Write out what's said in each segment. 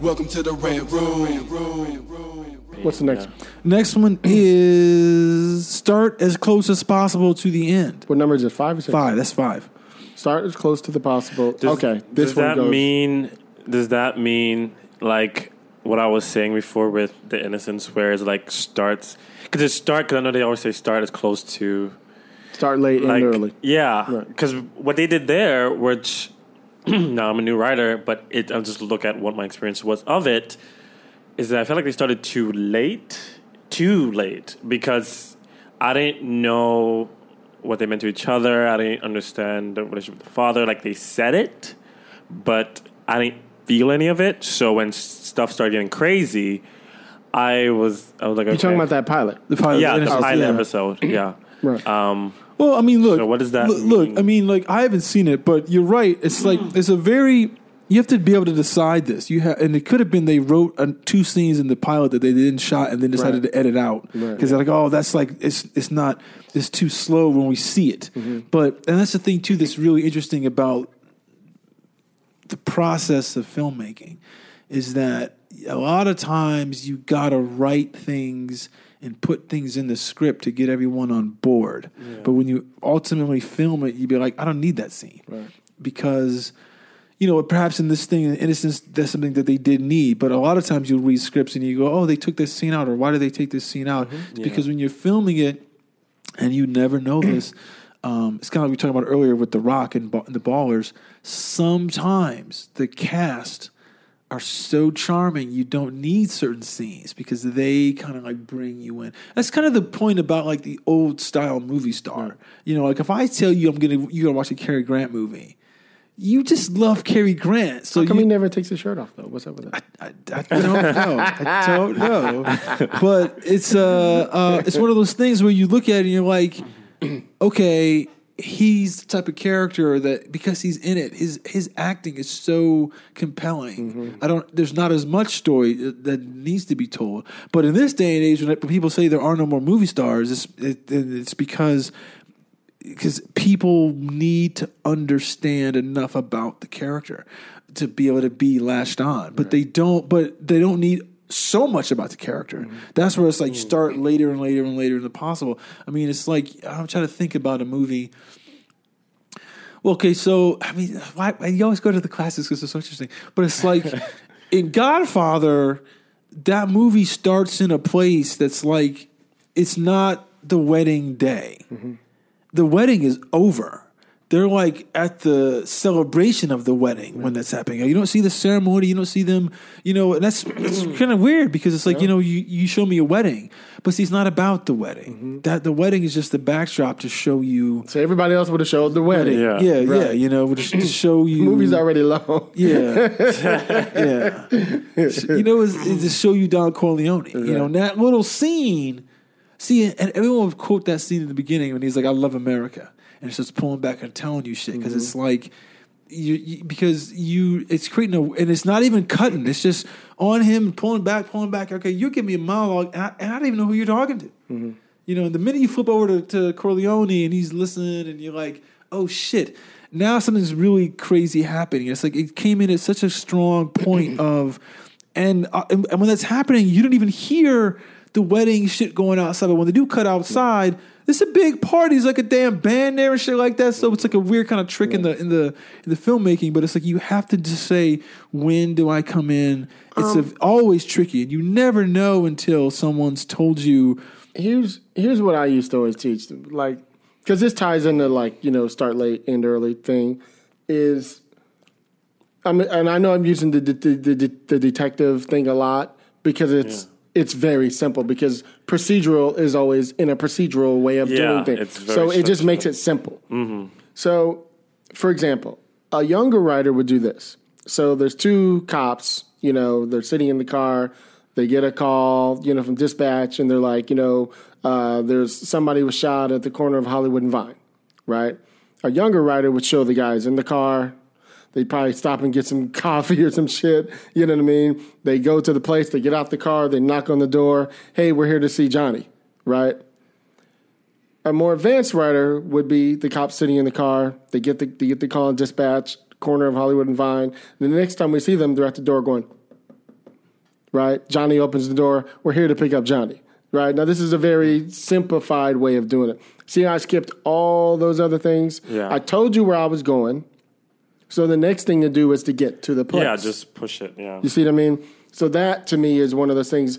Welcome to the Red Room. What's the next? one? Next one is start as close as possible to the end. What number is it? Five or six? Five. That's five. Start as close to the possible. Does- okay, this does one that goes. mean? Does that mean like what I was saying before with the innocence, where it's like starts? Because it start. Because I know they always say start as close to start late like and early. yeah. Right. Because what they did there, which now I'm a new writer, but it I'll just look at what my experience was of it. Is that I felt like they started too late, too late because I didn't know what they meant to each other. I didn't understand the relationship with the father. Like they said it, but I didn't feel any of it. So when stuff started getting crazy, I was I was like, You're talking about that pilot. The pilot. yeah, the pilot yeah. episode. Yeah. Right. Um, Well, I mean, look. So what does that look, look. I mean, like I haven't seen it, but you're right. It's like it's a very. You have to be able to decide this. You have, and it could have been they wrote uh, two scenes in the pilot that they didn't shot and then decided Right. to edit out because Right. they're like, oh, that's like it's it's not it's too slow when we see it. Mm-hmm. But and that's the thing too that's really interesting about the process of filmmaking is that a lot of times you got to write things and put things in the script to get everyone on board. But when you ultimately film it, you'd be like, I don't need that scene. Because, you know, perhaps in this thing, in innocence, that's something that they did need. But a lot of times you'll read scripts and you go, oh, they took this scene out, or why did they take this scene out? It's because when you're filming it, and you never know this. Um, it's kind of like we talked about earlier with The Rock and, Ba- and the Ballers. Sometimes the cast are so charming, you don't need certain scenes because they kind of like bring you in. That's kind of the point about like the old style movie star. You know, like if I tell you I'm gonna you're gonna watch a Cary Grant movie, you just love Cary Grant. So How come you, he never takes his shirt off though? What's up with that? I, I don't know. I don't know. But it's uh, uh it's one of those things where you look at it and you're like, okay, he's the type of character that because he's in it, his his acting is so compelling. Mm-hmm. I don't. There's not as much story that needs to be told. But in this day and age, when people say there are no more movie stars, it's it, it's because because people need to understand enough about the character to be able to be latched on but they don't but they don't need so much about the character mm-hmm. that's where it's like you mm-hmm. start later and later and later than possible i mean it's like i'm trying to think about a movie well, okay, so I mean, why, you always go to the classics because it's so interesting. But it's like in Godfather, that movie starts in a place that's like it's not the wedding day. Mm-hmm. The wedding is over. They're like at the celebration of the wedding when that's happening. You don't see the ceremony. You don't see them. You know, and that's it's kind of weird because it's like you know you, you show me a wedding, but see, it's not about the wedding. Mm-hmm. That the wedding is just the backdrop to show you. So everybody else would have showed the wedding. Yeah. Yeah, yeah, you know, just to show you. Movie's already long. Yeah, yeah. You know, it's, it's to show you Don Corleone. You know, and that little scene. See, and everyone would quote that scene in the beginning when he's like, "I love America," and it's just pulling back and telling you shit because it's like. You, you, because you, it's creating a, and it's not even cutting. It's just on him, pulling back, pulling back. Okay, you give me a monologue, and I, and I don't even know who you're talking to. You know, and the minute you flip over to, to Corleone and he's listening, and you're like, oh shit, now something's really crazy happening. It's like it came in at such a strong point of, and, uh, and and when that's happening, you don't even hear the wedding shit going outside. But when they do cut outside, it's a big party. It's like a damn band there and shit like that. So it's like a weird kind of trick in the in the in the filmmaking. But it's like you have to just say, when do I come in? It's um, a, always tricky, and you never know until someone's told you. here's here's what I used to always teach them, like because this ties into like you know start late end early thing is I mean, and I know I'm using the the, the, the, the detective thing a lot because it's it's very simple because procedural is always in a procedural way of Yeah, doing things. So it just makes it simple. So, for example, a younger writer would do this. So there's two cops, you know, they're sitting in the car, they get a call, you know, from dispatch, and they're like, you know, uh, there's somebody was shot at the corner of Hollywood and Vine, right? A younger writer would show the guys in the car. They'd probably stop and get some coffee or some shit. You know what I mean? They go to the place, they get out the car, they knock on the door. Hey, we're here to see Johnny, right? A more advanced writer would be the cop sitting in the car. They get the they get the call on dispatch, corner of Hollywood and Vine. And the next time we see them, they're at the door going, right? Johnny opens the door. We're here to pick up Johnny. Right now, this is a very simplified way of doing it. See, how I skipped all those other things. Yeah. I told you where I was going. So the next thing to do is to get to the place. Yeah, just push it. Yeah. You see what I mean? So that to me is one of those things.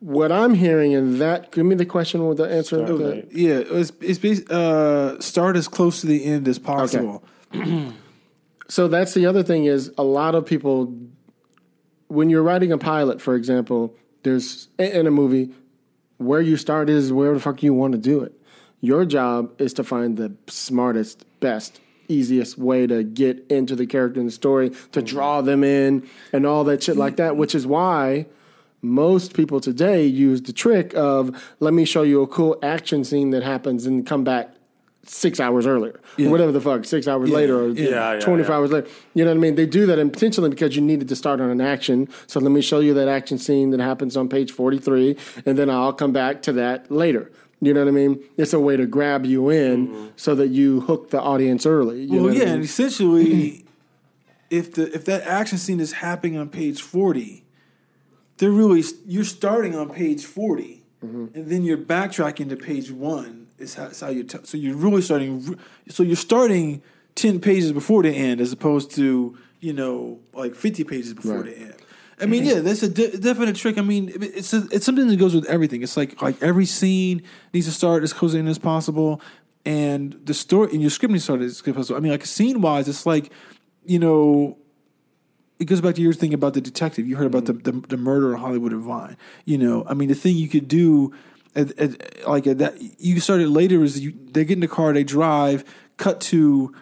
What I'm hearing in that, give me the question with the answer. Start The- late. Yeah, it's, it's basi- uh, start as close to the end as possible. So that's the other thing is a lot of people, when you're writing a pilot, for example, there's in a movie where you start is where the fuck you want to do it. Your job is to find the smartest, best, easiest way to get into the character and the story, to mm-hmm. draw them in, and all that shit like that. Which is why most people today use the trick of let me show you a cool action scene that happens and come back six hours earlier, or whatever the fuck, six hours later, or Yeah, yeah, 24 yeah. hours later. You know what I mean? They do that intentionally because you needed to start on an action. So let me show you that action scene that happens on page 43, and then I'll come back to that later. You know what I mean? It's a way to grab you in Mm-hmm. so that you hook the audience early. You know Well, what I yeah, mean? and essentially, if the if that action scene is happening on page forty, they're really you're starting on page 40 and then you're backtracking to page one. Is how, is how you tell. So you're really starting. So you're starting ten pages before the end, as opposed to you know like fifty pages before Right. the end. I mean, yeah, that's a de- definite trick. I mean, it's a, it's something that goes with everything. It's like like every scene needs to start as close in as possible, and the story and your script needs to start as close as possible. I mean, like scene wise, it's like you know, it goes back to your thing about the detective. You heard about the, the the murder of Hollywood and Vine. You know, I mean, the thing you could do, at, at, like at that, you started later is you they get in the car, they drive, cut to,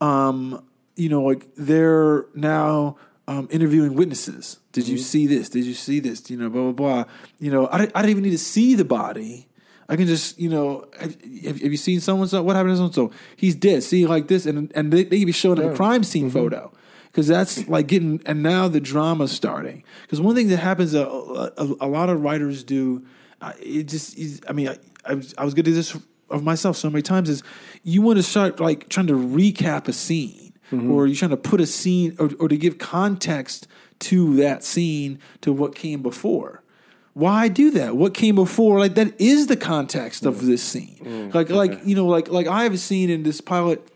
um, you know, like they're now um, interviewing witnesses. Did you see this? Did you see this? You know, blah blah blah. You know, I, don't- I don't even need to see the body. I can just, you know, have, have you seen someone? So what happened to so so? He's dead. See, like this, and and they, they be showing them a crime scene photo because that's like getting. And now the drama's starting. Because one thing that happens, a, a, a lot of writers do. Uh, it just, is, I mean, I, I was I was going to do this of myself so many times. Is you want to start like trying to recap a scene, Mm-hmm. or you're trying to put a scene, or, or to give context to that scene to what came before. Why do that? What came before? Like that is the context of this scene. Mm, like like you know like like I have a scene in this pilot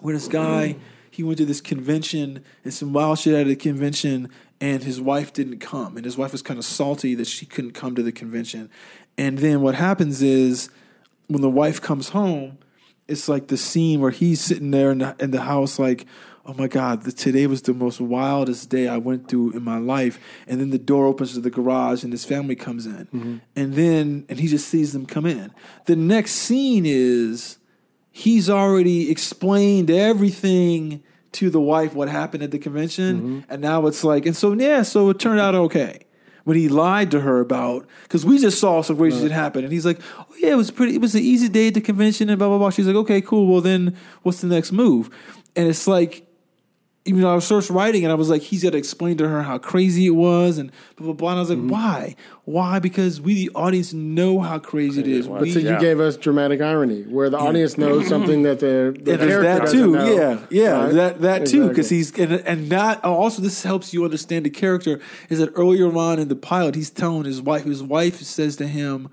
where this guy mm-hmm. he went to this convention and some wild shit at a convention and his wife didn't come. And his wife was kind of salty that she couldn't come to the convention. And then what happens is when the wife comes home it's like the scene where he's sitting there in the, in the house like oh my god the, today was the most wildest day i went through in my life. And then the door opens to the garage and his family comes in. Mm-hmm. And then and he just sees them come in. The next scene is he's already explained everything to the wife what happened at the convention. Mm-hmm. And now it's like and so yeah so it turned out okay when he lied to her about because we just saw some crazy shit happen. And he's like oh yeah it was pretty it was an easy day at the convention and blah blah blah. She's like okay cool. Well then what's the next move? And it's like even though I was first writing and I was like, he's got to explain to her how crazy it was and blah blah blah. And I was like, Mm-hmm. why? Why? Because we, the audience, know how crazy it is. But We- so you Yeah. gave us dramatic irony, where the audience knows something that the, the and character that doesn't too. know. Yeah, yeah, Right? that that too. Because he's and and not also this helps you understand the character. Is that earlier on in the pilot, he's telling his wife. His wife says to him,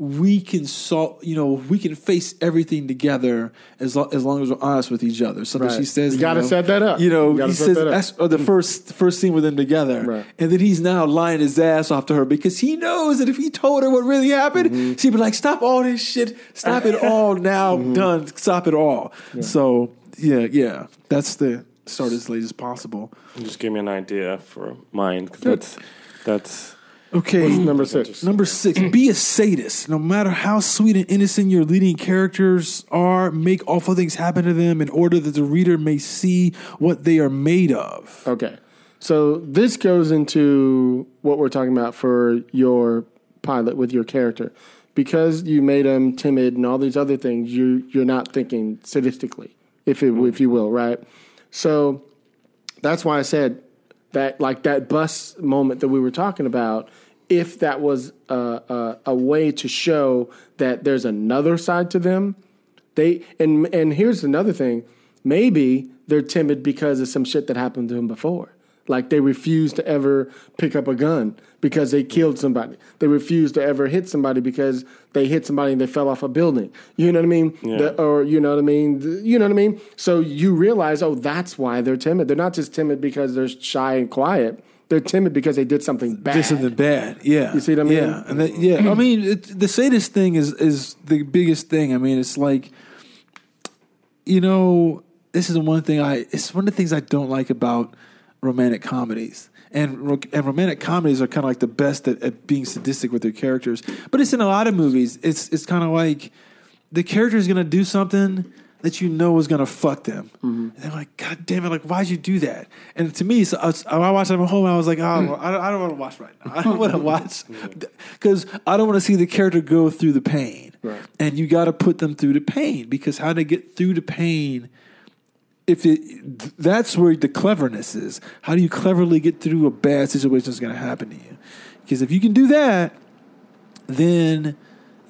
"We can solve. You know, we can face everything together as lo- as long as we're honest with each other." Something Right. she says. You gotta him. set that up. You know, You he says that that's or the first first scene with them together, Right. and then he's now lying his ass off to her because he knows that if he told her what really happened, Mm-hmm. she'd be like, "Stop all this shit! Stop it all now! Mm-hmm. Done! Stop it all!" So yeah, yeah, that's the start as late as possible. Just give me an idea for mine. 'cause that's that's Okay, Number six. Number six, be a sadist. No matter how sweet and innocent your leading characters are, make awful things happen to them in order that the reader may see what they are made of. Okay. So this goes into what we're talking about for your pilot with your character. Because you made him timid and all these other things, you you're not thinking sadistically, if it, if you will, right? So that's why I said that like that bus moment that we were talking about if that was a, a, a way to show that there's another side to them they and and here's another thing. Maybe they're timid because of some shit that happened to them before. Like they refuse to ever pick up a gun because they killed somebody. They refuse to ever hit somebody because they hit somebody and they fell off a building. You know what i mean? Yeah. The- or you know what i mean? You know what i mean? So you realize oh that's why they're timid. They're not just timid because they're shy and quiet they're timid because they did something bad Did something bad, yeah. You see what I mean? Yeah, and that, yeah. I mean, it, the sadist thing is is the biggest thing. I mean, it's like, you know, this is the one thing I. It's one of the things I don't like about romantic comedies. And, and romantic comedies are kind of like the best at, at being sadistic with their characters, but it's in a lot of movies. It's it's kind of like the character is going to do something that you know is going to fuck them. Mm-hmm. And they're like, God damn it, like, why'd you do that? And to me, so uh, I, was, I watched it at home and I was like, oh, I don't, I don't want to watch right now. I don't want to watch because I don't want to see the character go through the pain. Right. And you got to put them through the pain because how to get through the pain if it that's where the cleverness is. How do you cleverly get through a bad situation that's going to happen to you? Because if you can do that, then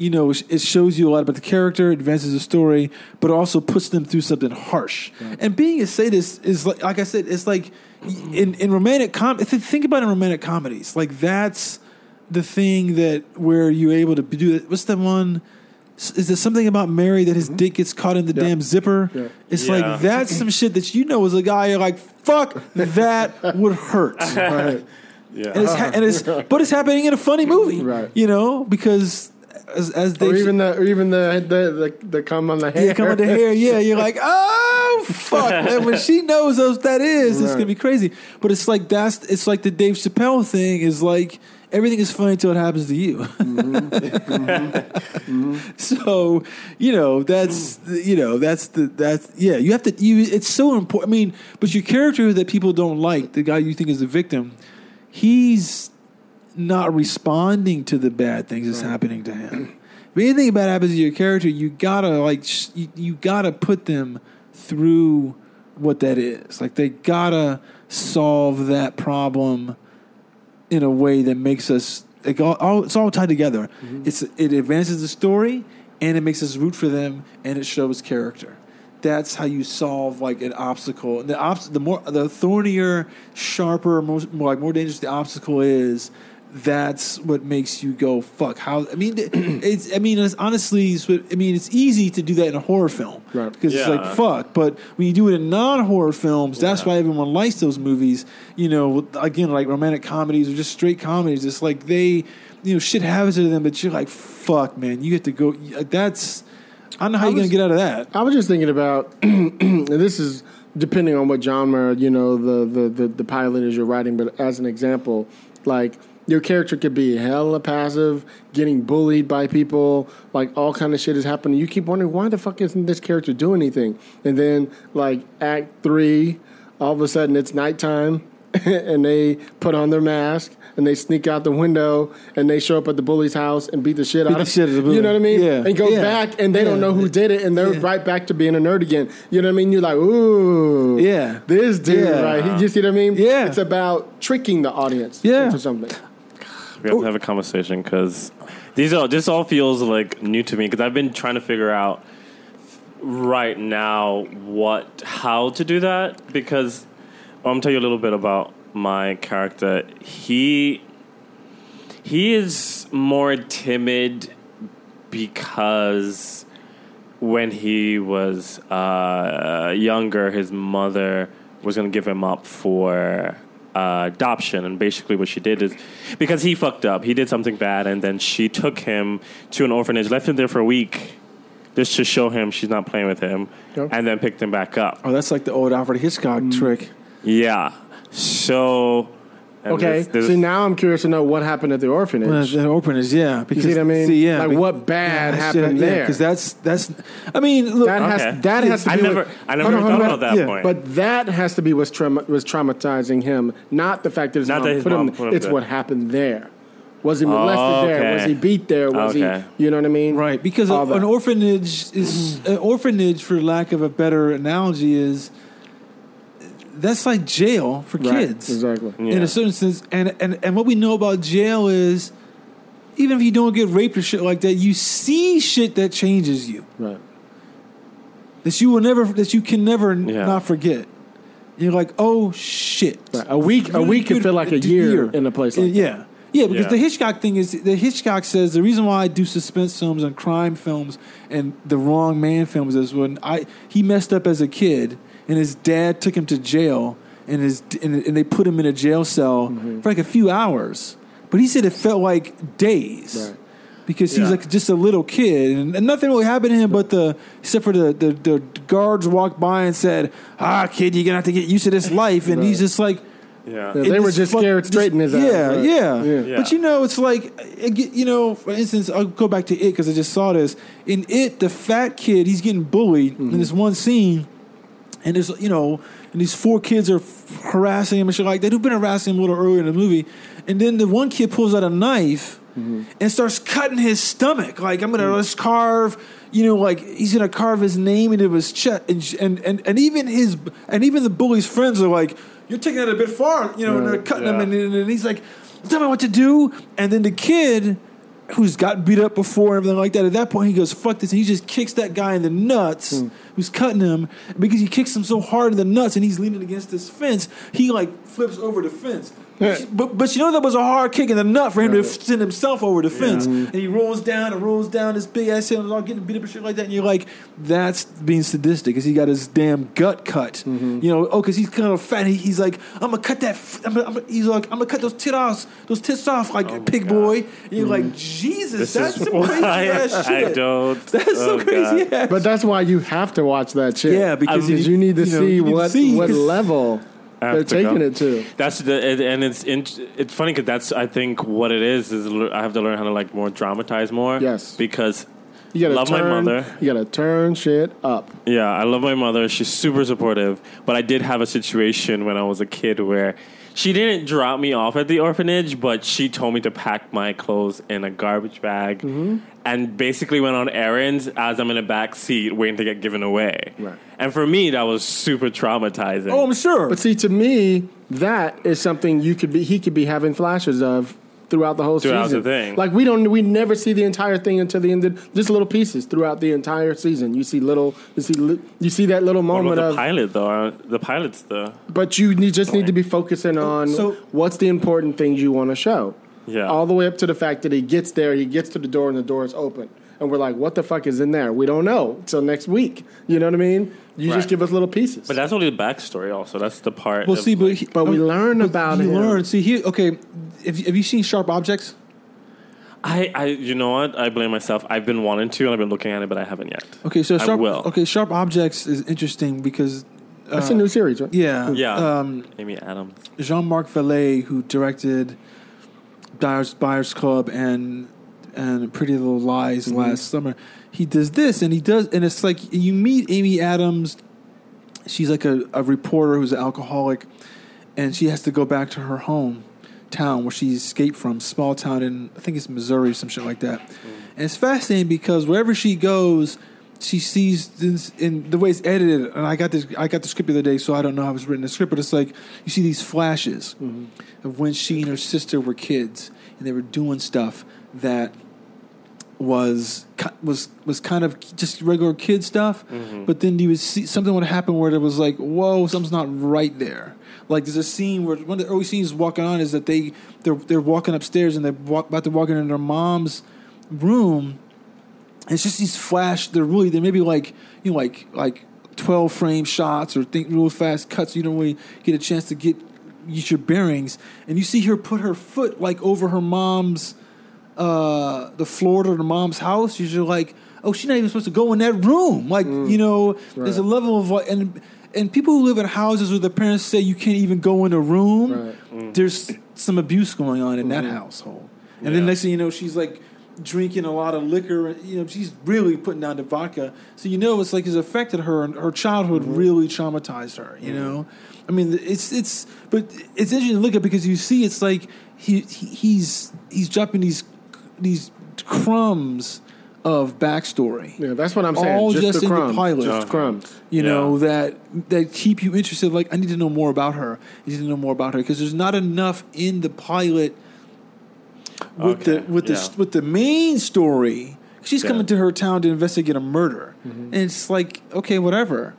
you know it it shows you a lot about the character, advances the story, but also puts them through something harsh. And being a sadist is like, like I said, it's like in in romantic com. th- Think about it in romantic comedies, like that's the thing that where you're able to do it. What's the one? Is there something about Mary that his mm-hmm. dick gets caught in the damn zipper? Yeah. It's Yeah. like that's some shit that you know as a guy. You're like, fuck, that would hurt. right yeah. And it's, ha- and it's but it's happening in a funny movie, Right. You know, because as, as they or even the or even the the the, the cum on the hair yeah, come on the hair, yeah, you're like, oh fuck. and when she knows what that is, it's gonna be crazy. But it's like that's it's like the Dave Chappelle thing is like everything is funny until it happens to you. Mm-hmm. Mm-hmm. Mm-hmm. So you know that's you know that's the that's yeah you have to you it's so important. I mean, but your character that people don't like, the guy you think is the victim, he's not responding to the bad things that's happening to him. If anything bad happens to your character, you gotta like sh- you, you gotta put them through what that is. Like they gotta solve that problem in a way that makes us like all, all, it's all tied together. Mm-hmm. It's it advances the story and it makes us root for them and it shows character. That's how you solve like an obstacle. The obs- the more the thornier, sharper, most more, like more dangerous the obstacle is. That's what makes you go fuck. How I mean, it's I mean, it's honestly, it's what- I mean, it's easy to do that in a horror film Right. because it's like fuck. But when you do it in non-horror films, that's why everyone likes those movies. You know, again, like romantic comedies or just straight comedies. It's like they, you know, shit happens to them, but you're like, fuck, man, you get to go. That's I don't know how you're gonna get out of that. I was just thinking about, and this is depending on what genre you know the, the the the pilot is you're writing. But as an example, like your character could be hella passive, getting bullied by people, like all kind of shit is happening. You keep wondering why the fuck isn't this character doing anything? And then like Act Three, all of a sudden it's nighttime, and they put on their mask. And they sneak out the window and they show up at the bully's house and beat the shit out the of shit the bully. You know what I mean? Yeah. And go Yeah. back and they don't know who did it and they're Yeah. right back to being a nerd again. You know what I mean? You're like, ooh, Yeah. this dude, Yeah. right? You see what I mean? Yeah. it's about tricking the audience Yeah. into something. We have to have a conversation because these are this all feels like new to me because I've been trying to figure out right now what how to do that because I'm gonna tell you a little bit about my character. He he is more timid because when he was uh, younger, his mother was going to give him up for uh, adoption. And basically, what she did is because he fucked up, he did something bad, and then she took him to an orphanage, left him there for a week, just to show him she's not playing with him, Okay. and then picked him back up. Oh, that's like the old Alfred Hitchcock trick. Yeah. So. And Okay, there's- there's- see now I'm curious to know what happened at the orphanage. Well, the orphanage, yeah. Because, you see what I mean? See, yeah. Like, be- what bad happened there? Because that's that's. I mean, look. that has Okay. that has to I be never, what- I never Hold on, thought hold about that Yeah, point. But that has to be what's trauma, was traumatizing him, not the fact that his Not mom that his put mom him. put him it's there. what happened there. Was he molested Oh, there? Was he beat there? Was Okay. he? You know what I mean? Right, because a, an orphanage is an orphanage, for lack of a better analogy, is that's like jail for Right, kids, exactly. In a certain sense, and, and and what we know about jail is, even if you don't get raped or shit like that, you see shit that changes you Right. that you will never that you can never Yeah. not forget. You're like, oh shit. Right. A week. A week could feel like a year, in a place like that. yeah. Yeah, because Yeah. the Hitchcock thing is the Hitchcock says the reason why I do suspense films and crime films and the wrong man films is when I he messed up as a kid and his dad took him to jail and his and, and they put him in a jail cell Mm-hmm. for like a few hours, but he said it felt like days. Right. Because he's Yeah. like just a little kid, and, and nothing really happened to him. But the except for the, the the guards walked by and said, "Ah, kid, you're gonna have to get used to this life." And he's just like, yeah. Yeah, they were just fuck- scared straight in his yeah, right? Yeah, Yeah. Yeah. But you know, it's like, you know, for instance, I'll go back to it because I just saw this. In it, the fat kid, he's getting bullied Mm-hmm. in this one scene, and there's, you know, and these four kids are f- harassing him and shit like that, who've been harassing him a little earlier in the movie. And then the one kid pulls out a knife Mm-hmm. and starts cutting his stomach. Like, I'm going to let's carve. You know, like he's gonna carve his name into his chest, and, and and and even his and even the bully's friends are like, "You're taking it a bit far," you know, and they're cutting him, Yeah. and, and and he's like, "Tell me what to do." And then the kid, who's got beat up before and everything like that, at that point he goes, "Fuck this!" And he just kicks that guy in the nuts, hmm. who's cutting him, because he kicks him so hard in the nuts, and he's leaning against this fence. He like flips over the fence. But, but you know that was a hard kick in the nut for him to send himself over the fence, and he rolls down and rolls down this big ass hill, and all getting beat up and shit like that. And you're like, that's being sadistic because he got his damn gut cut. Mm-hmm. You know, oh, because he's kind of fat. He, he's like, I'm gonna cut that. f- I'm gonna, I'm gonna, he's like, I'm gonna cut those tit offs, those tits off, like Oh pig God. boy. And you're mm-hmm. like, Jesus, This that's is some crazy why ass I don't. That's oh, so crazy God. ass. But that's why you have to watch that shit. Yeah, because because you- you need to you know, see you what see, what 'cause- level They're taking it too. That's the and- it's int- it's funny because that's I think what it is is I have to learn how to like more dramatize more. Yes. because You gotta love turn, my mother. You gotta turn shit up. Yeah, I love my mother. She's super supportive. But I did have a situation when I was a kid where she didn't drop me off at the orphanage, but she told me to pack my clothes in a garbage bag Mm-hmm. and basically went on errands as I'm in a back seat waiting to get given away. Right. And for me, that was super traumatizing. oh, I'm sure. But see, to me, that is something you could be. He could be having flashes of throughout the whole Throughout season. the thing. Like we don't, we never see the entire thing until the end. Of, just little pieces throughout the entire season. You see little, you see, li- you see that little what moment about the of. pilot though? Uh, The pilot's the But you need, just need to be focusing on so- what's the important things you want to show. Yeah. All the way up to the fact that he gets there, he gets to the door, and the door is open. And we're like, what the fuck is in there? We don't know till next week. You know what I mean? You Right. just give us little pieces. But that's only the backstory. Also, that's the part. well, of, see, but like- he- But we learn but about you him. learn. See here, okay. Have you, have you seen Sharp Objects? I, I, you know what? I blame myself. I've been wanting to, and I've been looking at it, but I haven't yet. Okay, so I Sharp. will. Okay, Sharp Objects is interesting because That's a new series, right? yeah, Yeah. Um, Amy Adams. Jean-Marc Vallée, who directed Dallas Buyers Club and and Pretty Little Lies Mm-hmm. last summer, he does this, and he does, and it's like you meet Amy Adams. She's like a, a reporter who's an alcoholic, and she has to go back to her home town where she escaped from, small town in I think it's Missouri, some shit like that. And it's fascinating because wherever she goes, she sees this in the way it's edited. And I got this, I got the script the other day, so I don't know how it's written the script, but it's like you see these flashes of when she and her sister were kids, and they were doing stuff that was was was kind of just regular kid stuff, mm-hmm. but then you would see something would happen where it was like, whoa, something's not right there. Like there's a scene where one of the early scenes walking on is that they they're they're walking upstairs and they're walk, about to walk into their mom's room. And it's just these flash. They're really they're maybe like you know like like twelve frame shots or think real fast cuts. You don't really get a chance to get get your bearings. And you see her put her foot like over her mom's uh, the floor to her mom's house. You're like, oh, she's not even supposed to go in that room. Like mm. you know, there's a level of like, and and people who live in houses where their parents say you can't even go in a room. Right. Mm. There's some abuse going on in that mm-hmm. household, and then Yeah. next thing you know, she's like drinking a lot of liquor. You know, she's really putting down the vodka. So you know, it's like it's affected her, and her childhood mm-hmm. really traumatized her. You mm. know, I mean, it's it's but it's interesting to look at because you see, it's like he, he he's he's dropping these these crumbs of backstory. Yeah, that's what I'm saying. All just, just the in the pilot. Just crumbs. You Yeah. know that that keep you interested. Like I need to know more about her. I need to know more about her because there's not enough in the pilot with Okay, the with the with the main story. She's Yeah. coming to her town to investigate a murder, Mm-hmm. and it's like okay, whatever.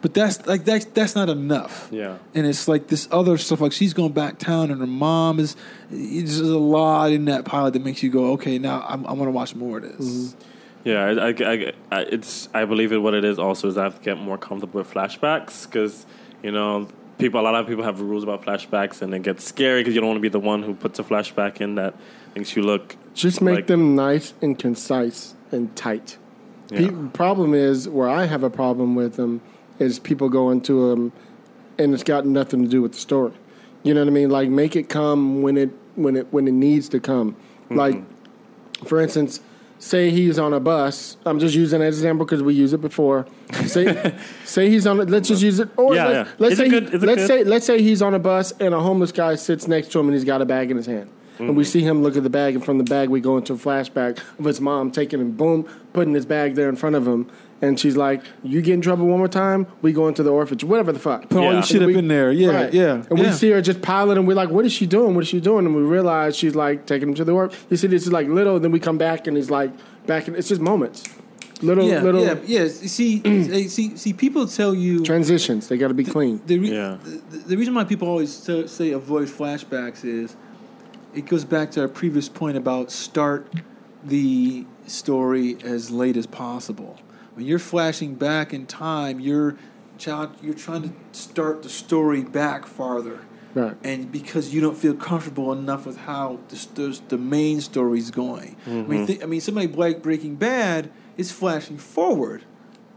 But that's like that's that's not enough. Yeah. And it's like this other stuff. Like she's going back town, and her mom is. There's a lot in that pilot that makes you go, okay, now I'm, I'm going to watch more of this. Mm-hmm. Yeah, I, I, I, I- it's I believe it. What it is also is I have to get more comfortable with flashbacks because you know people. A lot of people have rules about flashbacks, and it gets scary because you don't want to be the one who puts a flashback in that makes you look. Just make like- them nice and concise and tight. Yeah. The problem is where I have a problem with them is people go into them and it's got nothing to do with the story. You know what I mean? Like make it come when it when it when it needs to come. Mm-hmm. Like for instance, say he's on a bus. I'm just using an example because we use it before. Say say he's on. A, let's just use it. Or Yeah, let's, yeah. let's say good? Let's good? say let's say he's on a bus and a homeless guy sits next to him and he's got a bag in his hand. And Mm-hmm. we see him look at the bag, and from the bag we go into a flashback of his mom taking him, boom, putting his bag there in front of him, and she's like, "You get in trouble one more time, we go into the orphanage, whatever the fuck." Put all Yeah. your shit up in there. Yeah, Right. yeah. And we see her just piling, and we're like, "What is she doing? What is she doing?" And we realize she's like taking him to the orphanage. You see, this is like little, and then we come back, and he's like back, and it's just moments, little, yeah, little yeah, yeah. See, they- see, see. People tell you transitions. They got to be clean. the, re- Yeah. the, the reason why people always say, say avoid flashbacks is it goes back to our previous point about start the story as late as possible. When you're flashing back in time, you're child, you're trying to start the story back farther. Right. And because you don't feel comfortable enough with how the, the main story's going. I mean, mm-hmm. think, I mean, somebody like Breaking Bad is flashing forward,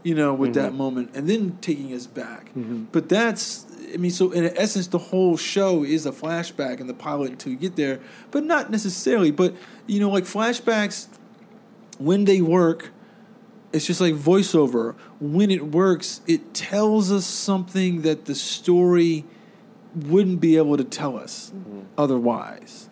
you know, with that mm-hmm. moment, and then taking us back. Mm-hmm. But that's, I mean, so in essence, the whole show is a flashback in the pilot until you get there, but not necessarily. But you know, like flashbacks, when they work, it's just like voiceover. When it works, it tells us something that the story wouldn't be able to tell us mm-hmm. otherwise.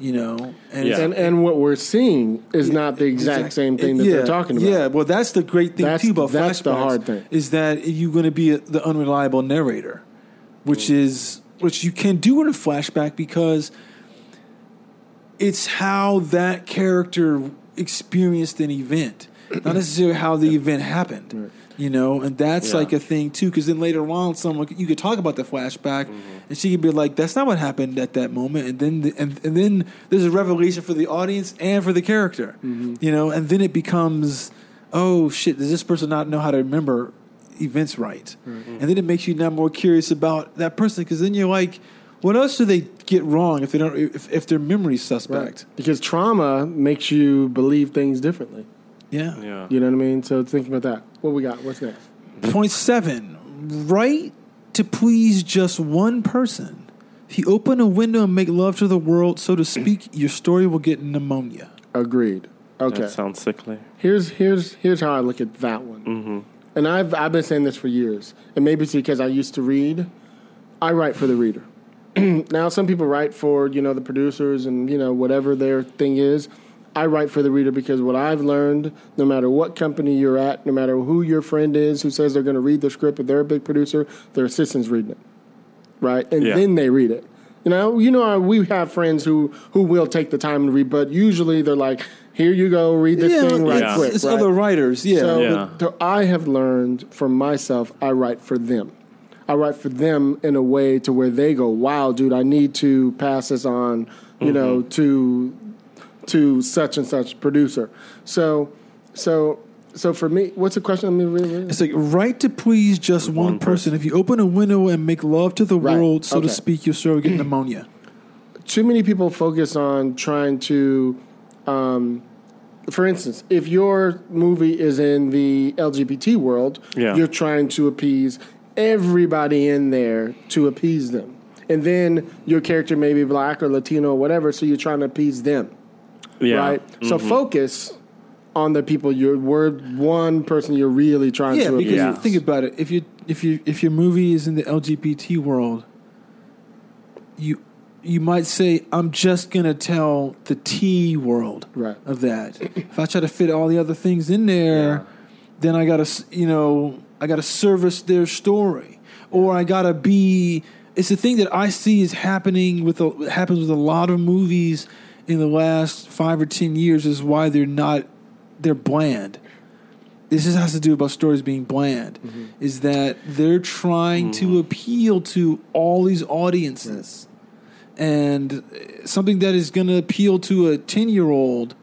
You know, and Yeah. And and what we're seeing is not the exact same thing that yeah, they're talking about. Yeah, well, that's the great thing That's- too about that's the flashbacks hard thing. is that you're going to be a, the unreliable narrator, which mm. is which you can do in a flashback because it's how that character experienced an event, not necessarily how the event happened. You know, and that's Yeah. like a thing too. Because then later on, someone you could talk about the flashback, mm-hmm. and she could be like, "That's not what happened at that moment." And then, the, and and then there's a revelation for the audience and for the character. Mm-hmm. You know, and then it becomes, "Oh shit! Does this person not know how to remember events right?" Mm-hmm. And then it makes you now more curious about that person because then you're like, "What else do they get wrong if they don't if, if their memory's suspect?" Because trauma makes you believe things differently. Yeah. Yeah. You know what I mean? So think about that. What we got? What's next? Point seven. Write to please just one person. If you open a window and make love to the world, so to speak, your story will get pneumonia. Agreed. Okay. That sounds sickly. Here's here's here's how I look at that one. Mm-hmm. And I've I've been saying this for years, and maybe it's because I used to read. I write for the reader. now some people write for you know the producers and you know whatever their thing is. I write for the reader because what I've learned, no matter what company you're at, no matter who your friend is who says they're going to read the script, if they're a big producer, their assistant's reading it, right? And Yeah. then they read it. You know, you know, we have friends who who will take the time to read, but usually they're like, "Here you go, read this thing right Yeah. quick." It's right? other writers, yeah. So, Yeah. the- so I have learned from myself, I write for them. I write for them in a way to where they go, "Wow, dude, I need to pass this on, you know, mm-hmm. to to such and such producer." So, so, so for me, what's the question? I mean, really, really? It's like write to please just one, One person. person. If you open a window and make love to the Right. world, so to speak, your story will get pneumonia. too many people focus on trying to um, for instance, if your movie is in the LGBT world, Yeah. you're trying to appease everybody in there to appease them. And then your character may be black or Latino or whatever, so you're trying to appease them. Yeah. Right? So mm-hmm. focus on the people you're we're one person you're really trying Yeah, to because. Yeah. think about it. If you if you if your movie is in the LGBT world, you you might say, "I'm just gonna tell the T world Right. of that." if I try to fit all the other things in there, then I gotta you know I gotta service their story, or I gotta be. It's the thing that I see is happening with a, happens with a lot of movies in the last five or ten years. Is why they're not they're bland. This just has to do about stories being bland mm-hmm. is that they're trying to mm-hmm. appeal to all these audiences. And something that is going to appeal to a 10 year old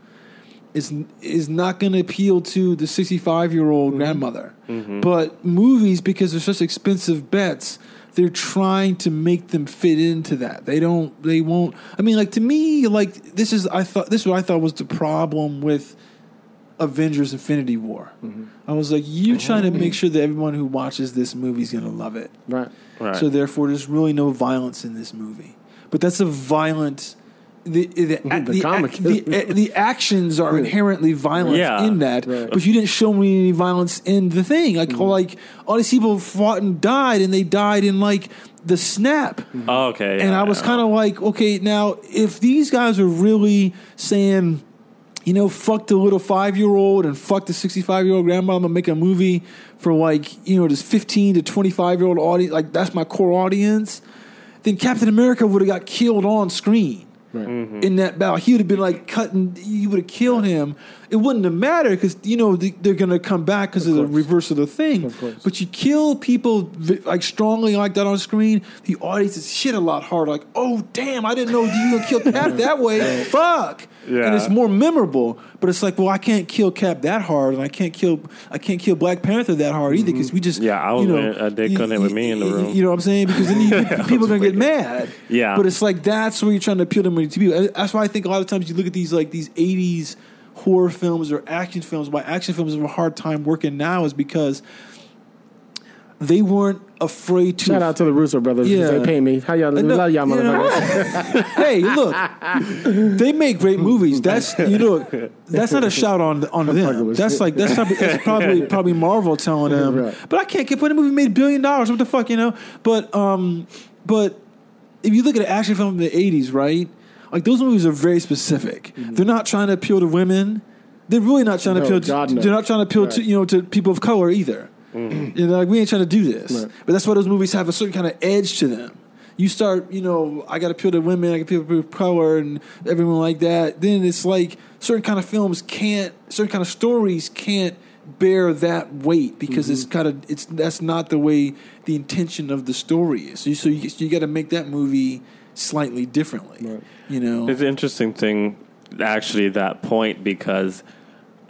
is is not going to appeal to the 65 year old mm-hmm. grandmother but movies because they're such expensive bets they're trying to make them fit into that they don't they won't i mean like to me like this is i thought this is what i thought was the problem with Avengers Infinity War. Mm-hmm. I was like, you're mm-hmm. trying to make sure that everyone who watches this movie is going to love it. right. Right. So therefore, there's really no violence in this movie. But that's a violent. The the the, The comic. the, the actions are inherently violent Yeah. in that, Right. but you didn't show me any violence in the thing. Like like all these people fought and died, and they died in like the snap. Oh, okay. And I was kind of like, okay, now if these guys are really saying, you know, fuck the little five year old and fuck the 65 year old grandma, I'm gonna make a movie for like, you know, this 15 to 25 year old audience, like that's my core audience, then Captain America would have got killed on screen. In that battle, he would have been like cutting. You would have killed him. It wouldn't have mattered because you know they- they're going to come back because of, the reverse of the thing. Of. But you kill people like strongly like that on screen, the audience is shit a lot harder. Like, oh damn, I didn't know you were gonna kill Cap that way. Fuck. And it's more memorable. But it's like, well, I can't kill Cap that hard, and I can't kill I can't kill Black Panther that hard either because we just Yeah, I was you know, uh, they couldn't you- with me in the room. You know what I'm saying? Because then you, people are gonna get mad. Yeah. But it's like that's where you're trying to appeal to many people. That's why I think a lot of times you look at these like these '80s horror films or action films. Why action films have a hard time working now is because they weren't afraid to. Shout out to the Russo brothers. Yeah. They pay me. How y'all, know- love y'all you know, motherfuckers. hey, look, they make great movies. That's you know, that's not a shout on on them. That's like that's, probably, that's probably probably Marvel telling them. Right. But I can't keep put a movie made a billion dollars. What the fuck, you know? But um, but if you look at an action film from the '80s, right? Like those movies are very specific. They're not trying to appeal to women. They're really not trying to No, appeal. To, no. They're not trying to appeal to you know to people of color either. You know, like we ain't trying to do this. Right. But that's why those movies have a certain kind of edge to them. You start, you know, I got to appeal to women, I got to appeal to people of color, and everyone like that. Then it's like certain kind of films can't, certain kind of stories can't bear that weight because it's Mm-hmm. kind of it's that's not the way the intention of the story is. So you, so you, you got to make that movie slightly differently. Right. You know, It's an interesting thing, actually, that point because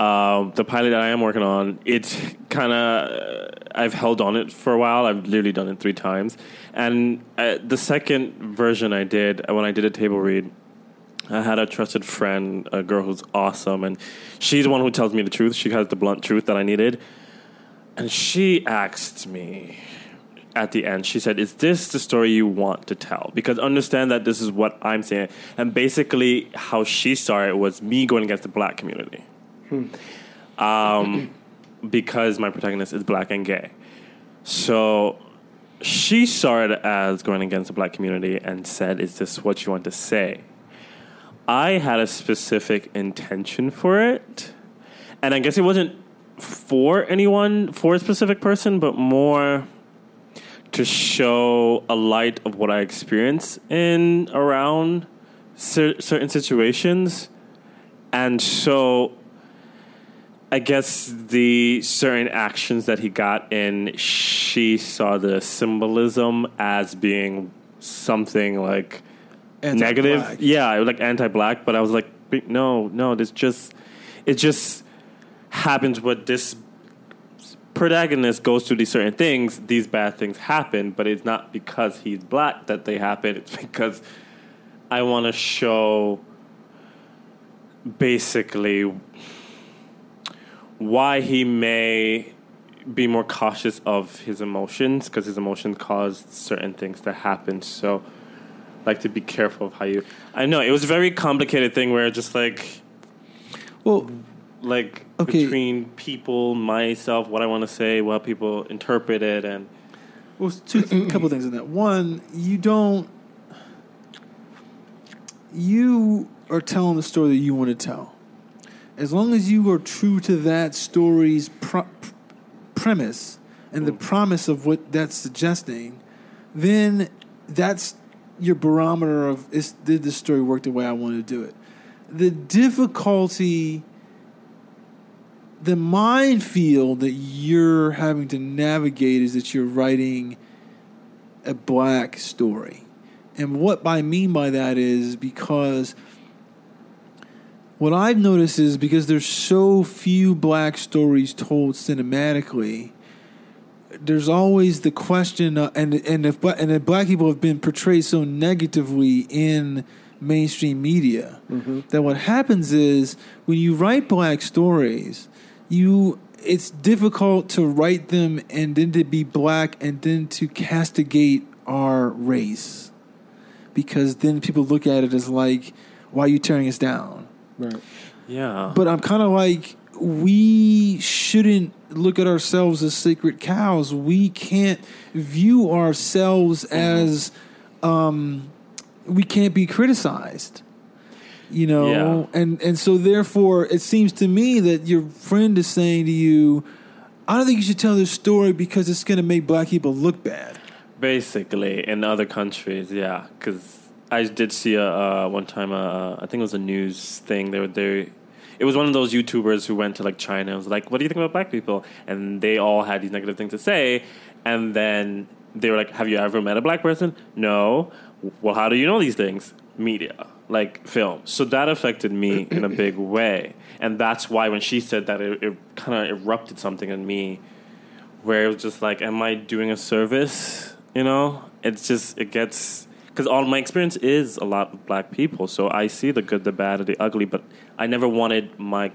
um, the pilot that I am working on, it's kind of I've held on it for a while. I've literally done it three times, and uh, the second version I did uh, when I did a table read. I had a trusted friend, a girl who's awesome, and she's the one who tells me the truth. She has the blunt truth that I needed. And she asked me at the end, she said, Is this the story you want to tell? Because understand that this is what I'm saying. And basically, how she saw it was me going against the black community. Um, because my protagonist is black and gay. So she saw it as going against the black community and said, Is this what you want to say? I had a specific intention for it. And I guess it wasn't for anyone, for a specific person, but more to show a light of what I experience in around cer- certain situations. And so I guess the certain actions that he got in, she saw the symbolism as being something like negative. Anti-black. Yeah, it was like anti-black, but I was like, no, no, this just it just happens What this protagonist goes through these certain things, these bad things happen, but it's not because he's black that they happen. It's because I want to show basically why he may be more cautious of his emotions because his emotions caused certain things to happen. So, like to be careful of how you. I know it was a very complicated thing where just like, Well, like Okay. between people, myself, what I want to say, what people interpret it, and Well, two th- couple things in that. One, you don't. You are telling the story that you want to tell. As long as you are true to that story's pro- premise and the hmm. promise of what that's suggesting, then that's your barometer of is, did the story work the way I want to do it. The difficulty the minefield that you're having to navigate is that you're writing a black story. And what I mean by that is because what I've noticed is because there's so few black stories told cinematically, there's always the question, uh, and and if and if black people have been portrayed so negatively in mainstream media, that what happens is when you write black stories, you it's difficult to write them and then to be black and then to castigate our race because then people look at it as like, why are you tearing us down? Right. yeah. But I'm kind of like, we shouldn't look at ourselves as sacred cows. We can't view ourselves as, um, we can't be criticized. You know, and and so therefore, it seems to me that your friend is saying to you, "I don't think you should tell this story because it's going to make black people look bad." Basically, in other countries, yeah, because I did see a uh, one time. Uh, I think it was a news thing. They were there. It was one of those YouTubers who went to like China. and was like, "What do you think about black people?" And they all had these negative things to say. And then they were like, "Have you ever met a black person?" No. Well, how do you know these things? Media, like film. So that affected me in a big way. And that's why when she said that, it, it kind of erupted something in me where it was just like, am I doing a service? You know, it's just it gets because all my experience is a lot of black people, so I see the good, the bad, and the ugly. But I never wanted my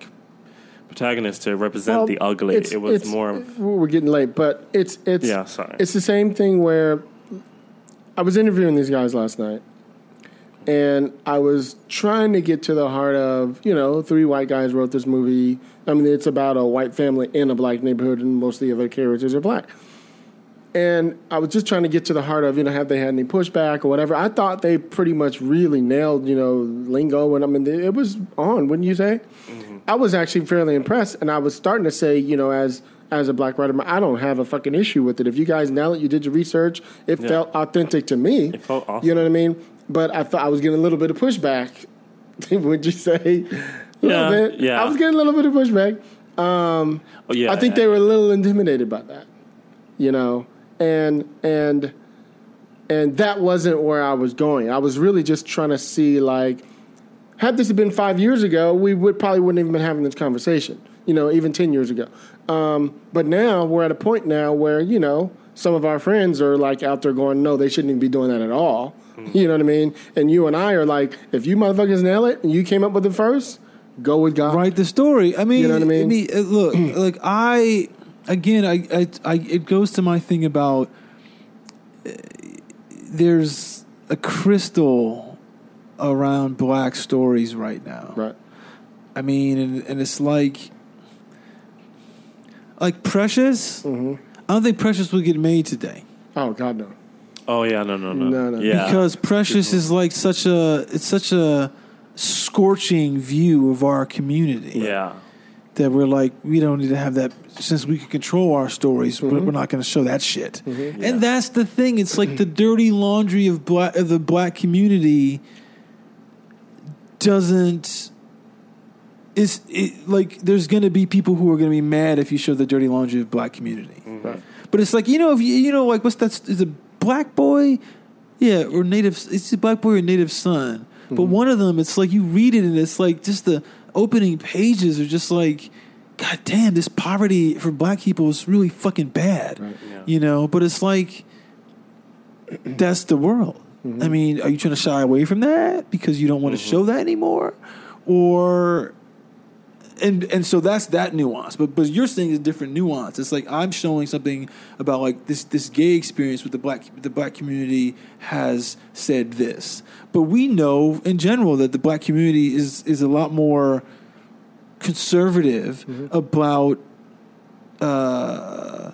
protagonist to represent Well, the ugly. It was more of We're getting late, but it's it's Yeah, sorry. It's the same thing where I was interviewing these guys last night, and I was trying to get to the heart of you know three white guys wrote this movie. I mean, it's about a white family in a black neighborhood, and most of the other characters are black. And I was just trying to get to the heart of, you know, have they had any pushback or whatever. I thought they pretty much really nailed, you know, lingo. And I mean, it was on, wouldn't you say? I was actually fairly impressed. And I was starting to say, you know, as as a black writer, I don't have a fucking issue with it. If you guys nail it, you did your research, it Yeah. felt authentic to me. It felt awesome. You know what I mean? But I thought I was getting a little bit of pushback. would you say? A little Yeah, bit. yeah. I was getting a little bit of pushback. Um, oh yeah. I think they were a little intimidated by that, you know, and and and that wasn't where I was going. I was really just trying to see like, had this been five years ago, we would probably wouldn't even been having this conversation, you know, even ten years ago. Um, but now we're at a point now where you know some of our friends are like out there going, no, they shouldn't even be doing that at all. You know what I mean? And you and I are like, if you motherfuckers nail it and you came up with it first, go with God. write the story. I mean, You know what I mean? uh, look, like I again, I, I, I, it goes to my thing about uh, there's a crystal around black stories right now. Right. I mean, and, and it's like like Precious. Mm-hmm. I don't think Precious would get made today. Oh God, no. oh yeah, no, no, no, No, no. Yeah. because precious is like such a it's such a scorching view of our community yeah. That we're like we don't need to have that since we can control our stories we're, Mm-hmm. we're not going to show that shit mm-hmm. and that's the thing it's like the dirty laundry of black of the black community doesn't is it, like there's going to be people who are going to be mad if you show the dirty laundry of black community mm-hmm. Right. but it's like you know if you you know like what's that? Is a black boy? Yeah, or native. It's a black boy or native son. But mm-hmm. one of them, it's like you read it and it's like just the opening pages are just like, God damn, this poverty for black people is really fucking bad. Yeah. You know, but it's like that's the world. Mm-hmm. I mean, are you trying to shy away from that because you don't want to mm-hmm. show that anymore, or and and so that's that nuance. But but you're saying a different nuance. It's like I'm showing something about like this this gay experience with the black the black community has said this. But we know in general that the black community is is a lot more conservative Mm-hmm. about uh,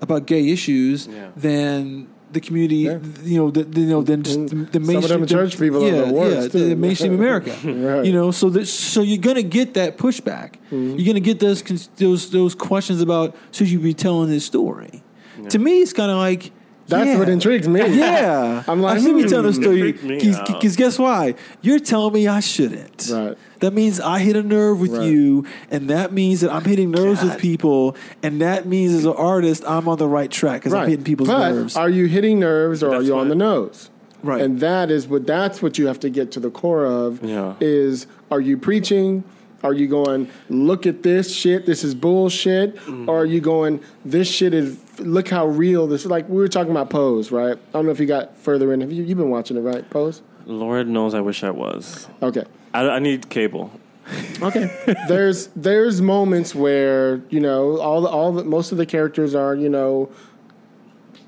about gay issues Yeah. than the community, Yeah. you know, the, the, you know, than just the, the Some of them mainstream church people are yeah, the worst, yeah, the, too. the mainstream America, Right. you know. So that so you're gonna get that pushback. Mm-hmm. You're gonna get those those those questions about should you be telling this story. To me, it's kind of like That's yeah. what intrigues me. Yeah, I'm like, I should be telling the hmm. story Freak me out. because guess why? You're telling me I shouldn't. Right. That means I hit a nerve with Right. you, and that means that I'm hitting nerves with people, and that means as an artist I'm on the right track because I'm hitting people's but nerves. are you hitting nerves or are That's you on the nose? Right. And that is what that's what you have to get to the core of. Yeah. Is are you preaching? Are you going, look at this shit, this is bullshit? Mm. Or are you going, this shit is look how real this is? like we were talking about Pose, right? I don't know if you got further in. Have you you've been watching it, right? Pose? Lord knows I wish I was. Okay. I, I need cable. Okay. there's there's moments where you know all the, all the, most of the characters are you know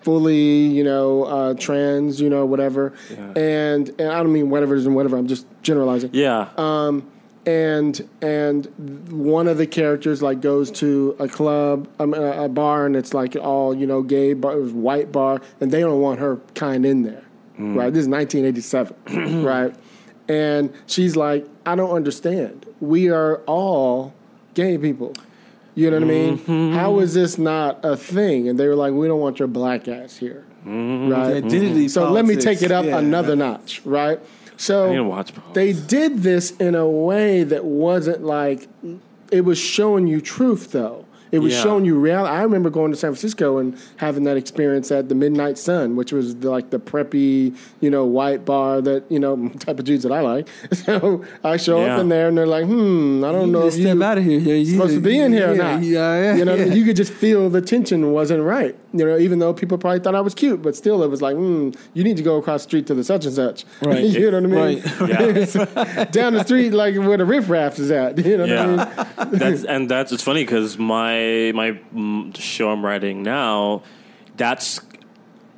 fully you know uh, trans you know whatever Yeah. and and I don't mean whatever is and whatever I'm just generalizing Yeah. um, and and one of the characters like goes to a club, um, a, a bar, and it's like all you know, gay bar, it was white bar, and they don't want her kind in there, right? This is 1987, right? And she's like, I don't understand. We are all gay people. You know what I mean? Mm-hmm. How is this not a thing? And they were like, we don't want your black ass here, mm-hmm. right? Identity So let me take it up yeah. another notch, right? So I need to watch they did this in a way that wasn't like it was showing you truth though. It was Yeah. showing you reality. I remember going to San Francisco and having that experience at the Midnight Sun, which was the, like the preppy, you know, white bar that you know type of dudes that I like. So I show up in there and they're like, "Hmm, I don't You know if to step you out of here. Yeah, you supposed to be in here or not." Yeah, yeah, you know, I yeah. mean? you could just feel the tension wasn't right. You know, even though people probably thought I was cute, but still, it was like, "Hmm, you need to go across the street to the such and such." Right. you know what I mean? Yeah. down the street, like where the riffraff is at. You know what I mean? Yeah, that's and that's it's funny because my my mm, show I'm writing now, that's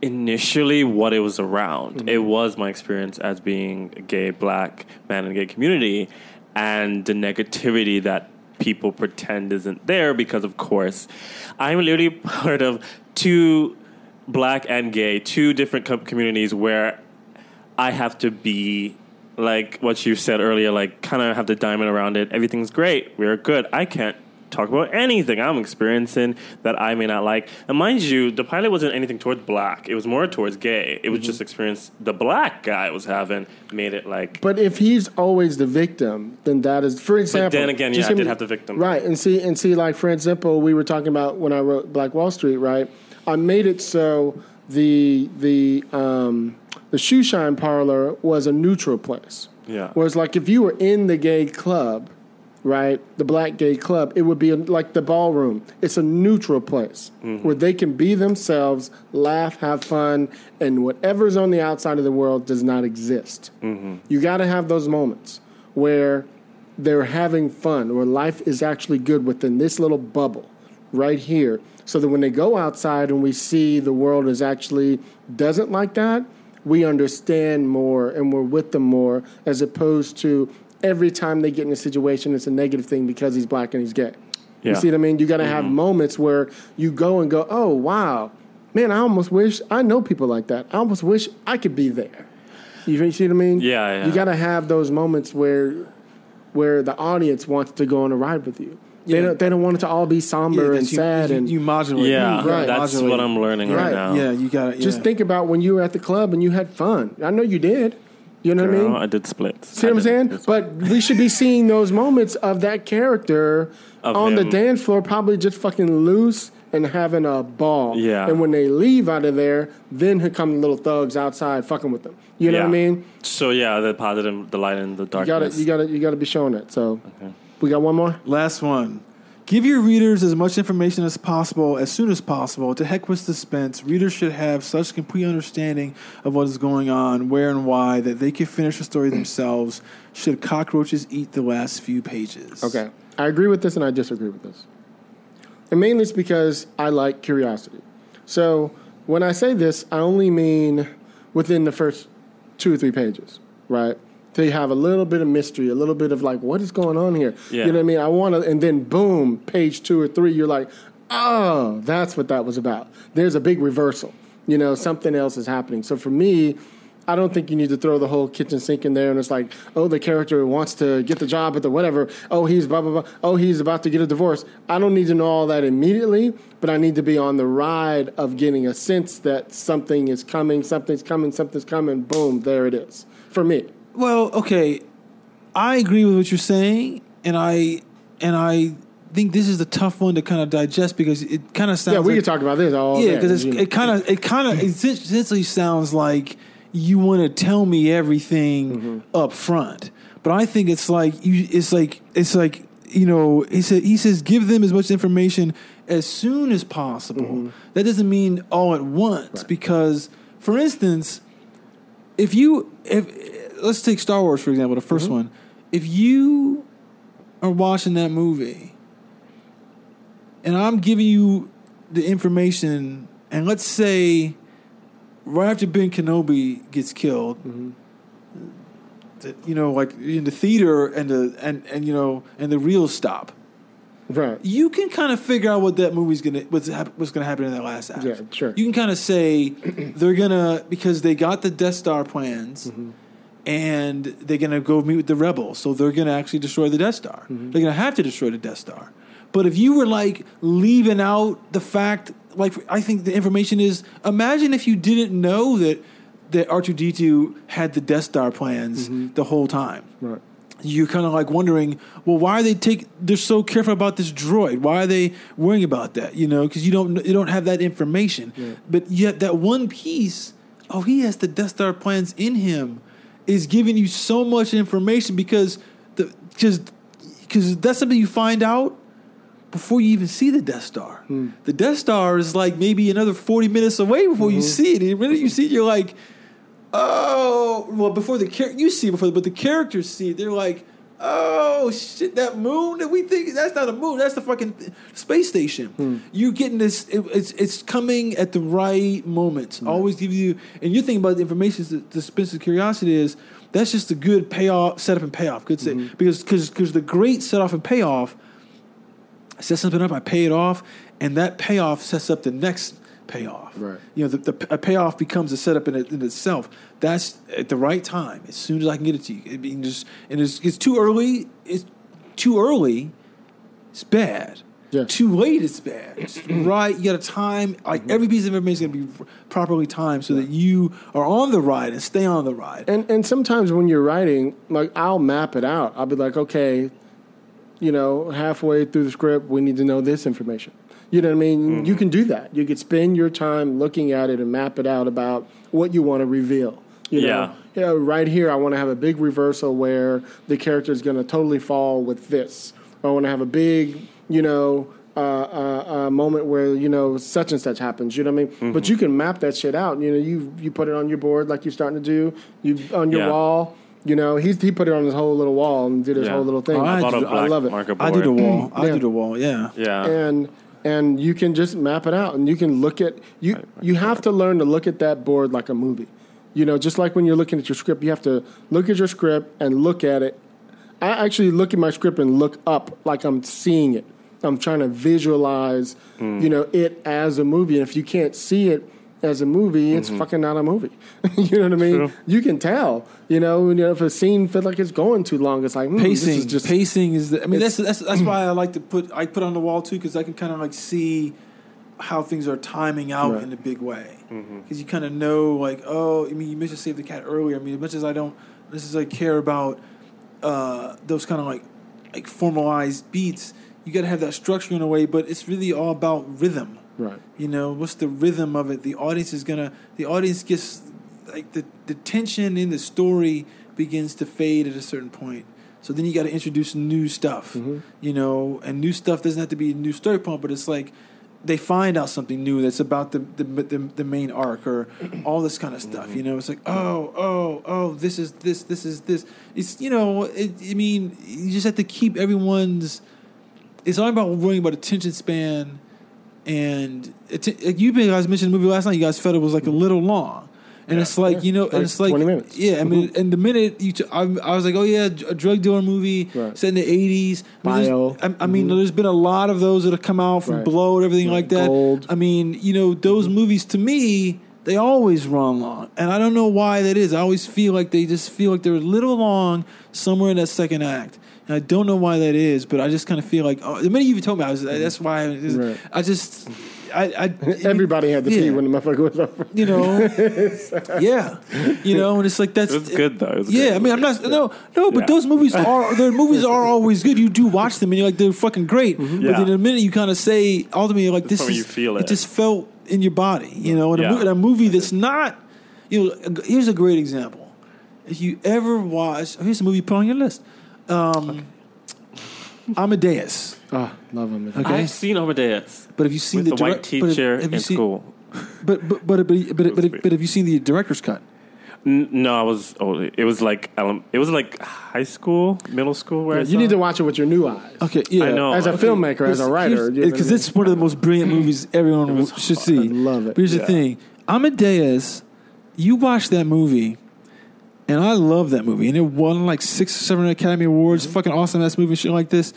initially what it was around. Mm-hmm. It was my experience as being a gay black man in the gay community, and the negativity that people pretend isn't there because, of course, I'm literally part of two black and gay, two different co- communities where I have to be like what you said earlier, like kind of have the diamond around it. Everything's great. We're good. I can't talk about anything I'm experiencing that I may not like. And mind you, the pilot wasn't anything towards black. It was more towards gay. It was just experience the black guy was having made it like But if he's always the victim, then that is, for example. then again, yeah, I did me- have the victim. Right, and see, and see, like for example, we were talking about when I wrote Black Wall Street. Right, I made it so the the um, the shoe shine parlor was a neutral place. Yeah. Whereas, like, if you were in the gay club, right, the black gay club, it would be like the ballroom. It's a neutral place mm-hmm. where they can be themselves, laugh, have fun, and whatever's on the outside of the world does not exist. Mm-hmm. You got to have those moments where they're having fun, where life is actually good within this little bubble right here. So that when they go outside and we see the world is actually doesn't like that, we understand more and we're with them more as opposed to every time they get in a situation it's a negative thing because he's black and he's gay. You see what I mean? You got to have mm-hmm. moments where you go and go, "Oh, wow. Man, I almost wish I know people like that. I almost wish I could be there." You see what I mean? Yeah, yeah. You got to have those moments where where the audience wants to go on a ride with you. They Yeah. don't they don't want it to all be somber and you- sad you, and you modulate. yeah, Right. that's Modulate. what I'm learning right, Right, now. Yeah, you got to just think about when you were at the club and you had fun. I know you did. You know what I mean? I did splits. See I what I'm saying? But we should be seeing those moments of that character Of on the dance floor, probably just fucking loose and having a ball. Yeah. And when they leave out of there, then here come the little thugs outside fucking with them. You know what I mean? So yeah, the positive, the light in the You gotta, darkness. you gotta, you gotta be showing it. So, we got one more. Last one. Give your readers as much information as possible as soon as possible. To heck with suspense, readers should have such complete understanding of what is going on, where and why, that they can finish the story themselves. Should cockroaches eat the last few pages? Okay. I agree with this and I disagree with this. And mainly it's because I like curiosity. So when I say this, I only mean within the first two or three pages, right? You have a little bit of mystery, a little bit of like, what is going on here? Yeah. You know what I mean? I want to, and then boom, page two or three, you're like, oh, that's what that was about. There's a big reversal. You know, something else is happening. So for me, I don't think you need to throw the whole kitchen sink in there and it's like, oh, the character wants to get the job at the whatever. Oh, he's blah, blah, blah. Oh, he's about to get a divorce. I don't need to know all that immediately, but I need to be on the ride of getting a sense that something is coming, something's coming, something's coming. Boom, there it is. For me. Well, okay, I agree with what you're saying, and I and I think this is the tough one to kind of digest because it kind of sounds. Yeah, we like, could talk about this all Yeah, because it kind of it kind of essentially sounds like you want to tell me everything Mm-hmm. up front, but I think it's like you. It's like it's like you know. He said he says give them as much information as soon as possible. Mm-hmm. That doesn't mean all at once because, for instance, if you if let's take Star Wars for example, the 1st Mm-hmm. one. If you are watching that movie and I'm giving you the information, and let's say right after Ben Kenobi gets killed, that, you know, like in the theater and the and and you know and the reels stop. right. You can kind of figure out what that movie's gonna what's hap- what's gonna happen in that last act. Yeah, sure. You can kind of say they're gonna because they got the Death Star plans. And they're gonna go meet with the rebels, so they're gonna actually destroy the Death Star. Mm-hmm. They're gonna have to destroy the Death Star. But if you were like leaving out the fact, like I think the information is, imagine if you didn't know that that R two D two had the Death Star plans mm-hmm. the whole time Right. you're kind of like wondering, well, why are they take? They're so careful about this droid. Why are they worrying about that? You know, because you don't you don't have that information. But yet that one piece, oh, he has the Death Star plans in him, is giving you so much information because the because because that's something you find out before you even see the Death Star. Hmm. The Death Star is like maybe another forty minutes away before you mm-hmm. see it. And the minute you see it, you're like. Oh well, before the char- you see it before, but the characters see it. They're like, oh shit, that moon that we think that's not a moon. That's the fucking space station. Hmm. You getting this? It, it's it's coming at the right moment. Hmm. Always give you, and you think about the information. The, the suspense of curiosity is that's just a good payoff, setup and payoff. Good say mm-hmm. because because because the great setup and payoff I set something up, I pay it off, and that payoff sets up the next payoff. Right. You know, the, the a payoff becomes a setup in, it, in itself. That's at the right time, as soon as I can get it to you. It being just and it's, it's too early. It's too early. It's bad. Yeah. Too late. It's bad. It's right. You got to time. Like mm-hmm. every piece of information is going to be properly timed so that you are on the ride and stay on the ride. And and sometimes when you're writing, like I'll map it out. I'll be like, okay, you know, halfway through the script, we need to know this information. You know what I mean? You can do that. You could spend your time looking at it and map it out about what you want to reveal. You know, Yeah. yeah, right here, I want to have a big reversal where the character is going to totally fall with this. I want to have a big, you know, uh, uh, uh, moment where you know such and such happens. You know what I mean? But you can map that shit out. You know, you you put it on your board like you're starting to do. You on your Yeah. wall. You know, he's he put it on his whole little wall and did his Yeah. whole little thing. Oh, I I bought do- a I black love it. I do the wall. I Yeah. do the wall. Yeah. Yeah. and and you can just map it out and you can look at you you have to learn to look at that board like a movie. You know just like when you're looking at your script you have to look at your script and look at it. I actually look at my script and look up like i'm seeing it. I'm trying to visualize hmm. you know it as a movie and if you can't see it as a movie it's fucking not a movie you know what i mean True. you can tell you know, you know if a scene feels like it's going too long it's like this pacing is just pacing is the, i mean that's that's that's why i like to put i put on the wall too because i can kind of like see how things are timing out Right. in a big way Mm-hmm. because you kind of know like oh i mean you mentioned save the cat earlier i mean as much as i don't this is i care about uh those kind of like like formalized beats you got to have that structure in a way but it's really all about rhythm right. You know what's the rhythm of it? The audience is gonna the audience gets like the, the tension in the story begins to fade at a certain point. So then you got to introduce new stuff mm-hmm. you know? And new stuff doesn't have to be a new story point but it's like they find out something new that's about the the, the, the main arc or all this kind of stuff mm-hmm. you know? It's like oh oh oh this is this this is this. It's you know it, i mean you just have to keep everyone's it's all about worrying about attention span, and it, like you guys mentioned the movie last night. You guys felt it was like a little long. And it's like you know, and it's like 20 minutes. yeah. I mean, mm-hmm. and the minute you, t- I, I was like, oh yeah, a drug dealer movie Right. set in the eighties. Bio. I, I mean, mm-hmm. there's been a lot of those that have come out from Right. Blow and everything like that. Gold. I mean, you know, those mm-hmm. movies to me, they always run long, and I don't know why that is. I always feel like they just feel like they're a little long somewhere in that second act. And I don't know why that is, but I just kind of feel like oh, the minute you even told me, I was that's why. I, just, Right. I just, I, I Everybody had to pee when the motherfucker was over. you know, yeah, you know, and it's like that's It good though. It yeah, good. I mean, I'm not no, no, but Yeah. those movies are the movies are always good. You do watch them, and you're like they're fucking great. Mm-hmm. But Yeah. then the minute you kind of say all ultimately, you're like this is you feel it. just felt in your body, you know. In, a, mo- in a movie that's not, you know, here's a great example. If you ever watch, here's a movie you put on your list. Um, Amadeus. Oh, love him. Okay, I've seen Amadeus but have you seen with the, the, direct- white but have- teacher have you in seen- school. But but but but but, but, but, but have you seen the director's cut? No, I was. Oh, it was like it was like high school, middle school. Where I You saw need to watch it with your new eyes. Okay, yeah. I know. As a Okay, filmmaker, as a writer, you know what I because mean? it's one of the most brilliant movies everyone should see. I love it. But here's the thing: Amadeus, you watch that movie, and I love that movie, and it won like six or seven Academy Awards. Mm-hmm. Fucking awesome ass movie, shit like this.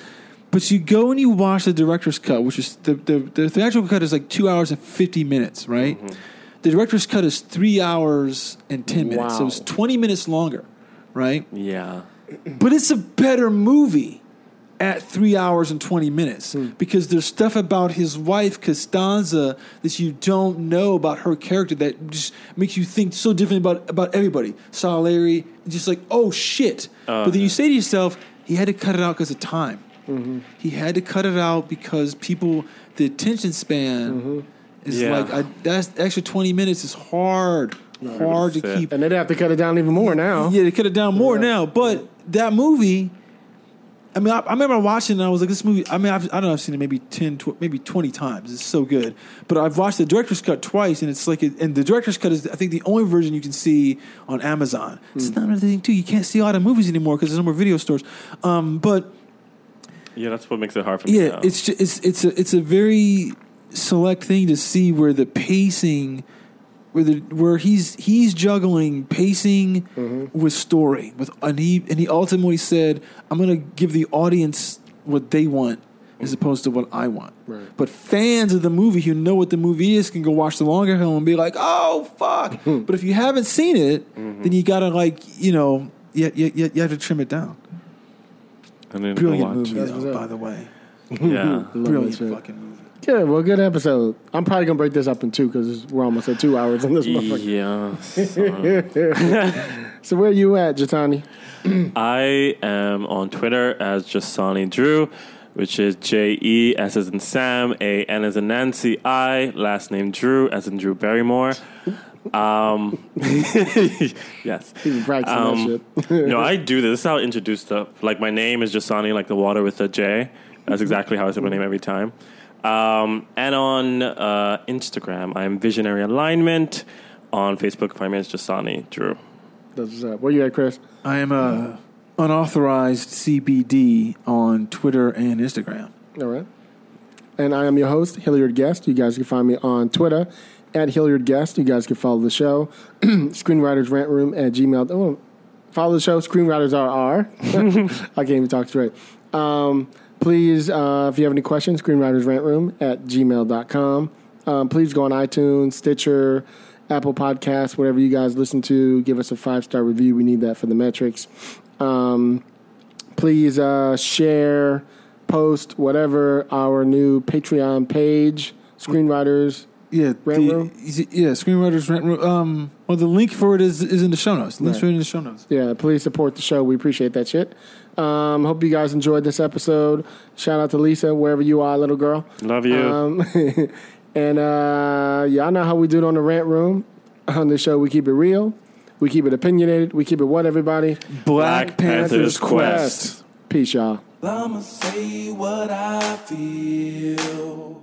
But you go and you watch the director's cut, which is the the, the theatrical cut is like two hours and fifty minutes, right? Mm-hmm. The director's cut is three hours and ten minutes, so Wow. it's twenty minutes longer, right? Yeah, But it's a better movie at three hours and 20 minutes hmm. because there's stuff about his wife, Costanza, that you don't know about her character that just makes you think so different about, about everybody. Salieri, just like, oh shit. Oh, but then you say to yourself, he had to cut it out because of time. Mm-hmm. He had to cut it out because people, the attention span mm-hmm. is Yeah. like, I, that's extra 20 minutes is hard. Hard to keep and they'd have to cut it down even more now. yeah, they cut it down more now. But that movie, I mean, I, I remember watching it and I was like, this movie, I mean, I've, I don't know, I've seen it maybe 10, tw- maybe 20 times. It's so good. But I've watched the director's cut twice and it's like, it, and the director's cut is, I think, the only version you can see on Amazon. It's not another thing, too. You can't see a lot of movies anymore because there's no more video stores. Um, but yeah. That's what makes it hard for me. yeah, now. it's just, it's it's a it's a very select thing to see where the pacing, where the where he's he's juggling pacing with story with and he and he ultimately said, "I'm going to give the audience what they want." As opposed to what I want, Right. but fans of the movie who know what the movie is can go watch the longer film and be like, "Oh fuck!" but if you haven't seen it, then you gotta like you know, you, you, you you have to trim it down. and then Brilliant watch. movie, though, by the way. Yeah, Love Brilliant fucking movie. Yeah, well, good episode. I'm probably gonna break this up in two because we're almost at two hours on this motherfucker. yeah. So where are you at, Jasani? I am on Twitter as Jasani Drew, which is J E S as in Sam, A N as in Nancy, I, last name Drew as in Drew Barrymore. Um, yes. He's practicing Um, that shit. no, I do this. This is how I introduce stuff. Like my name is Jasani, like the water with a J. That's exactly how I say my name every time. Um, and on uh, Instagram, I'm Visionary Alignment. On Facebook, find me as Jasani Drew. That's what's up. Where you at, Chris? I am a unauthorized CBD on Twitter and Instagram. All right. And I am your host, Hilliard Guest. You guys can find me on Twitter at Hilliard Guest. You guys can follow the show, Screenwriters Rant Room at Gmail. Oh, follow the show, Screenwriters RR. I can't even talk straight. Um, please, uh, if you have any questions, Screenwriters Rant Room at gmail.com. Um, please go on iTunes, Stitcher, Apple Podcasts, whatever you guys listen to. Give us a five star review. We need that for the metrics. Um, please uh, share, post, whatever, our new Patreon page, Screenwriters. Yeah, Rant the- Room? yeah, Screenwriters Rant Room. Um, well, the link for it is is in the show notes. Links Right. right in the show notes. Yeah, please support the show. We appreciate that shit. Um, hope you guys enjoyed this episode. Shout out to Lisa, wherever you are, little girl. Love you. Um, and uh, y'all know how we do it on the Rant Room. On the show, we keep it real. We keep it opinionated. We keep it what, everybody? Black Panther's Quest. Peace, y'all. I'ma say what I feel,